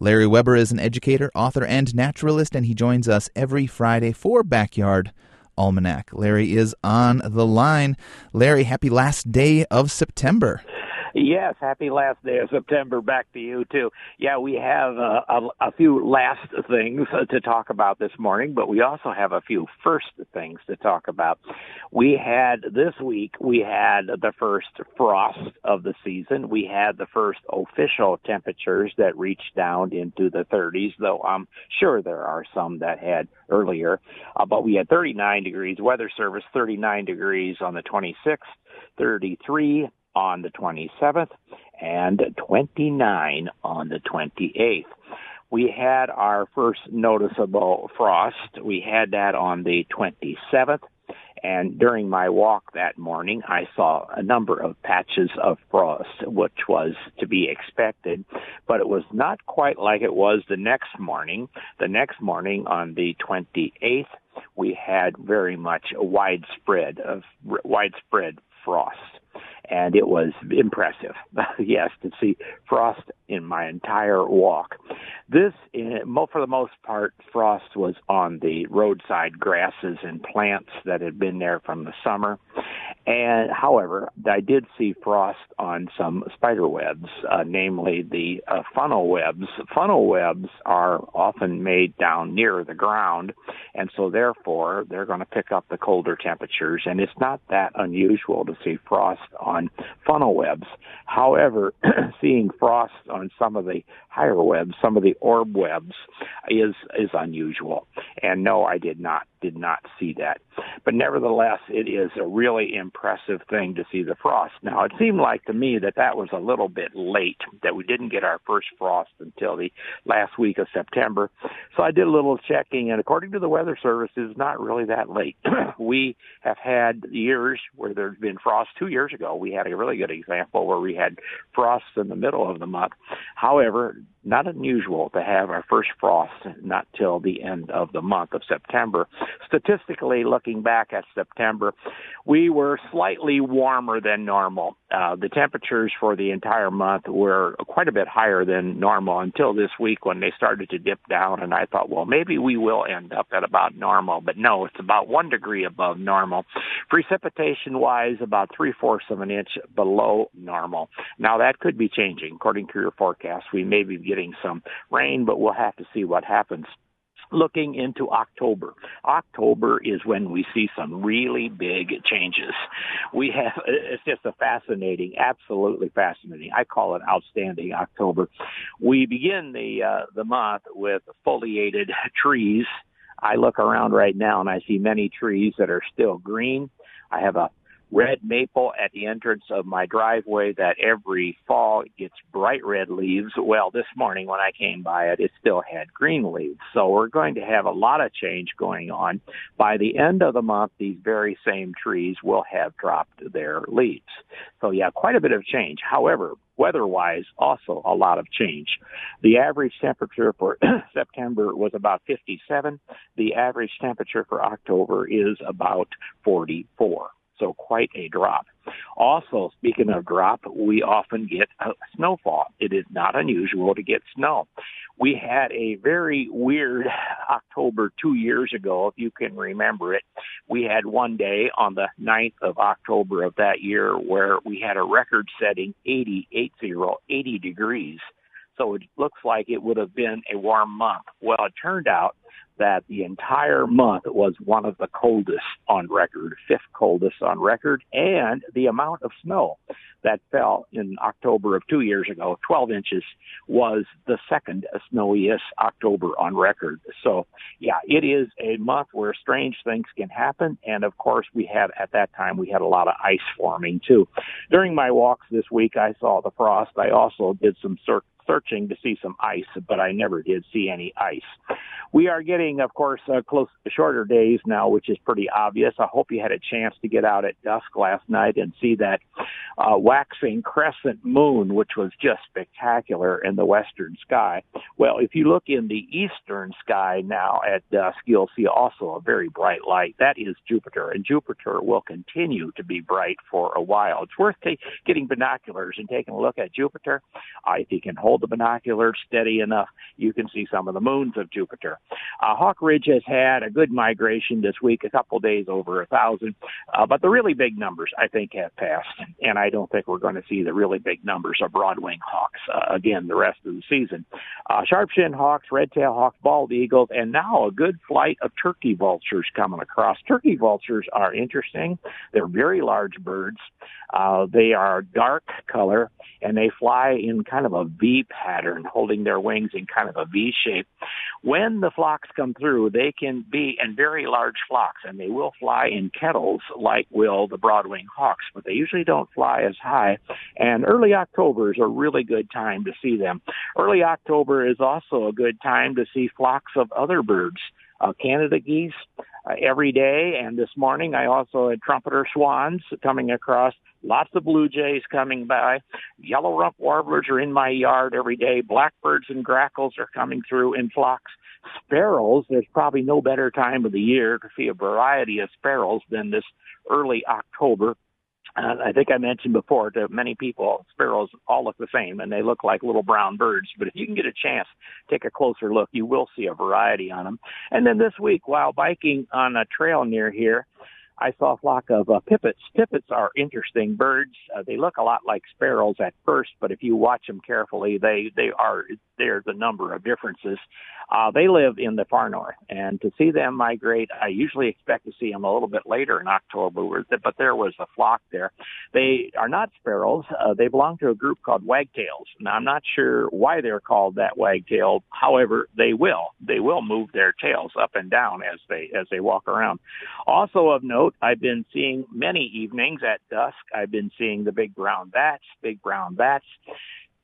Larry Weber is an educator, author, and naturalist, and he joins us every Friday for Backyard Almanac. Larry is on the line. Larry, happy last day of September. Yes, happy last day of September. Back to you too. Yeah, we have uh, a, a few last things to talk about this morning, but we also have a few first things to talk about. We had this week. We had the first frost of the season. We had the first official temperatures that reached down into the 30s, though I'm sure there are some that had earlier. Uh, but we had 39 degrees. Weather Service 39 degrees on the 26th. 33 on the 27th and 29 on the 28th. We had our first noticeable frost. We had that on the 27th. And during my walk that morning, I saw a number of patches of frost, which was to be expected, but it was not quite like it was the next morning. The next morning on the 28th, we had very much widespread of widespread frost and it was impressive. yes, to see frost in my entire walk. This, for the most part, frost was on the roadside grasses and plants that had been there from the summer. And however, I did see frost on some spider webs, uh, namely the uh, funnel webs. Funnel webs are often made down near the ground, and so therefore they're going to pick up the colder temperatures. And it's not that unusual to see frost on funnel webs. However, seeing frost on some of the higher webs, some of the orb webs, is is unusual. And no, I did not did not see that. But nevertheless, it is a really impressive thing to see the frost. Now, it seemed like to me that that was a little bit late, that we didn't get our first frost until the last week of September. So I did a little checking, and according to the Weather Service, it's not really that late. we have had years where there's been frost. Two years ago, we had a really good example where we had frosts in the middle of the month. However, not unusual to have our first frost not till the end of the month of September. Statistically, looking back at September, we were slightly warmer than normal. Uh, the temperatures for the entire month were quite a bit higher than normal until this week when they started to dip down. And I thought, well, maybe we will end up at about normal. But no, it's about one degree above normal. Precipitation wise, about three fourths of an inch below normal. Now that could be changing. According to your forecast, we may be getting some rain, but we'll have to see what happens looking into October. October is when we see some really big changes. We have, it's just a fascinating, absolutely fascinating. I call it outstanding October. We begin the, uh, the month with foliated trees. I look around right now and I see many trees that are still green. I have a red maple at the entrance of my driveway that every fall gets bright red leaves. Well, this morning when I came by it, it still had green leaves. So we're going to have a lot of change going on. By the end of the month, these very same trees will have dropped their leaves. So yeah, quite a bit of change. However, weather-wise, also a lot of change. The average temperature for September was about 57. The average temperature for October is about 44 so quite a drop. Also, speaking of drop, we often get snowfall. It is not unusual to get snow. We had a very weird October two years ago, if you can remember it. We had one day on the 9th of October of that year where we had a record setting 80, 80, 80 degrees. So it looks like it would have been a warm month. Well, it turned out that the entire month was one of the coldest on record, fifth coldest on record, and the amount of snow that fell in October of two years ago, 12 inches, was the second snowiest October on record. So, yeah, it is a month where strange things can happen, and of course, we had at that time we had a lot of ice forming too. During my walks this week, I saw the frost. I also did some circ- searching to see some ice, but I never did see any ice. We are getting, of course, uh, close shorter days now, which is pretty obvious. I hope you had a chance to get out at dusk last night and see that uh, waxing crescent moon, which was just spectacular in the western sky. Well, if you look in the eastern sky now at dusk, you'll see also a very bright light. That is Jupiter, and Jupiter will continue to be bright for a while. It's worth t- getting binoculars and taking a look at Jupiter. Uh, if you can hold hold the binocular steady enough, you can see some of the moons of Jupiter. Uh, Hawk Ridge has had a good migration this week, a couple days over a thousand, uh, but the really big numbers I think have passed, and I don't think we're going to see the really big numbers of broadwing hawks uh, again the rest of the season. Uh, sharp-shinned hawks, red-tailed hawks, bald eagles, and now a good flight of turkey vultures coming across. Turkey vultures are interesting. They're very large birds. Uh, they are dark color and they fly in kind of a V pattern, holding their wings in kind of a V shape. When the flocks come through, they can be in very large flocks and they will fly in kettles like will the broadwing hawks, but they usually don't fly as high. And early October is a really good time to see them. Early October is also a good time to see flocks of other birds uh, Canada geese uh, every day. And this morning I also had trumpeter swans coming across, lots of blue jays coming by. Yellow rump warblers are in my yard every day. Blackbirds and grackles are coming through in flocks. Sparrows, there's probably no better time of the year to see a variety of sparrows than this early October. Uh, I think I mentioned before to many people, sparrows all look the same and they look like little brown birds. But if you can get a chance, take a closer look, you will see a variety on them. And then this week, while biking on a trail near here, I saw a flock of uh, pipits. Pipits are interesting birds. Uh, they look a lot like sparrows at first, but if you watch them carefully, they they are there's a number of differences. Uh, they live in the far north, and to see them migrate, I usually expect to see them a little bit later in October. But there was a flock there. They are not sparrows. Uh, they belong to a group called wagtails. Now I'm not sure why they're called that wagtail. However, they will they will move their tails up and down as they as they walk around. Also of note I've been seeing many evenings at dusk. I've been seeing the big brown bats, big brown bats.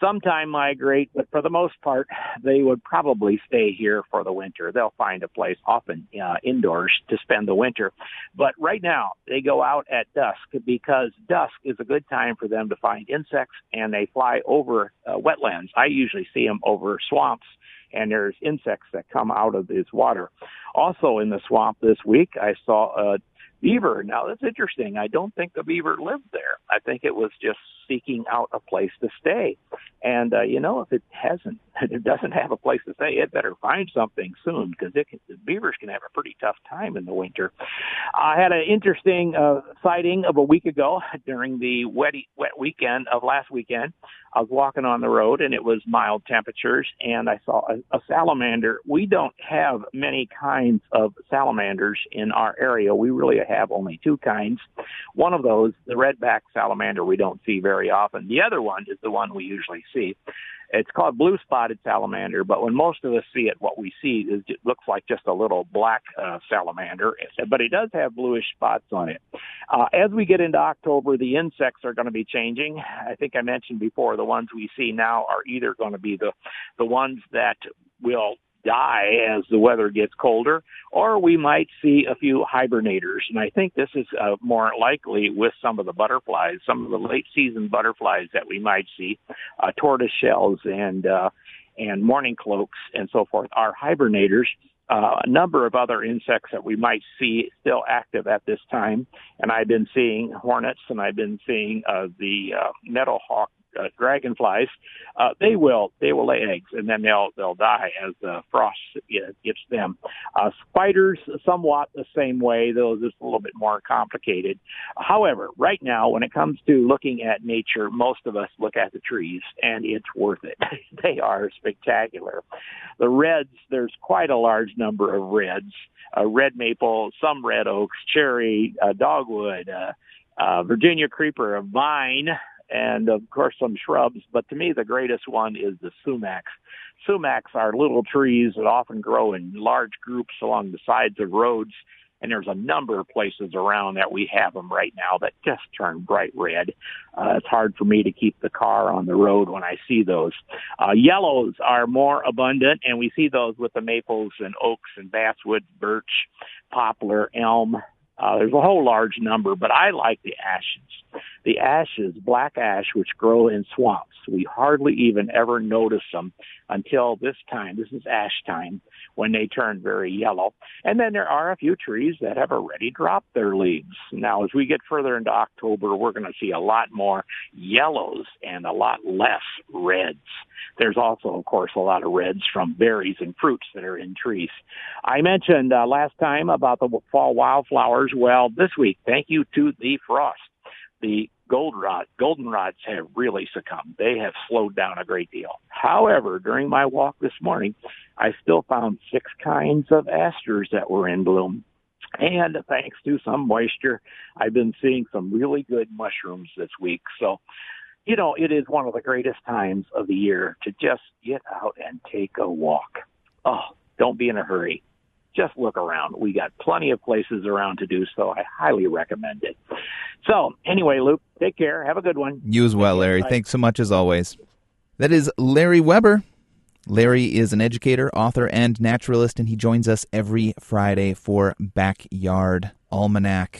Sometime migrate, but for the most part, they would probably stay here for the winter. They'll find a place, often uh, indoors, to spend the winter. But right now, they go out at dusk because dusk is a good time for them to find insects, and they fly over uh, wetlands. I usually see them over swamps and there's insects that come out of this water. Also in the swamp this week, I saw a beaver. Now that's interesting. I don't think the beaver lived there. I think it was just seeking out a place to stay. And uh, you know, if it hasn't, it doesn't have a place to stay, it better find something soon because the beavers can have a pretty tough time in the winter. I had an interesting uh, sighting of a week ago during the wet wet weekend of last weekend. I was walking on the road and it was mild temperatures and I saw a, a salamander. We don't have many kinds of salamanders in our area. We really have only two kinds. One of those, the redback salamander, we don't see very often. The other one is the one we usually see. It's called blue spotted salamander, but when most of us see it, what we see is it looks like just a little black uh, salamander, but it does have bluish spots on it. Uh, as we get into October, the insects are going to be changing. I think I mentioned before the ones we see now are either going to be the the ones that will die as the weather gets colder, or we might see a few hibernators. And I think this is uh, more likely with some of the butterflies, some of the late season butterflies that we might see, uh, tortoise shells and uh, and mourning cloaks and so forth are hibernators. Uh, a number of other insects that we might see still active at this time, and I've been seeing hornets, and I've been seeing uh, the uh, meadowhawk uh, dragonflies, uh, they will they will lay eggs and then they'll they'll die as the frost gets them. Uh, spiders, somewhat the same way, though just a little bit more complicated. However, right now, when it comes to looking at nature, most of us look at the trees, and it's worth it. they are spectacular. The reds, there's quite a large number of reds. Uh, red maple, some red oaks, cherry, uh, dogwood, uh, uh, Virginia creeper, a vine, and of course some shrubs. But to me, the greatest one is the sumacs. Sumacs are little trees that often grow in large groups along the sides of roads. And there's a number of places around that we have them right now that just turn bright red. Uh, it's hard for me to keep the car on the road when I see those. Uh, yellows are more abundant, and we see those with the maples and oaks and basswood, birch, poplar, elm, Uh, there's a whole large number, but I like the ashes. The ashes, black ash, which grow in swamps. We hardly even ever notice them until this time. This is ash time when they turn very yellow. And then there are a few trees that have already dropped their leaves. Now, as we get further into October, we're going to see a lot more yellows and a lot less reds. There's also, of course, a lot of reds from berries and fruits that are in trees. I mentioned uh, last time about the fall wildflowers. Well, this week, thank you to the frost, the goldenrod, goldenrods have really succumbed. They have slowed down a great deal. However, during my walk this morning, I still found six kinds of asters that were in bloom. And thanks to some moisture, I've been seeing some really good mushrooms this week. So, you know, it is one of the greatest times of the year to just get out and take a walk. Oh, don't be in a hurry just look around. We got plenty of places around to do so. I highly recommend it. So, anyway, Luke, take care. Have a good one. You as well, Larry. Thanks so much as always. That is Larry Weber. Larry is an educator, author, and naturalist, and he joins us every Friday for Backyard Almanac.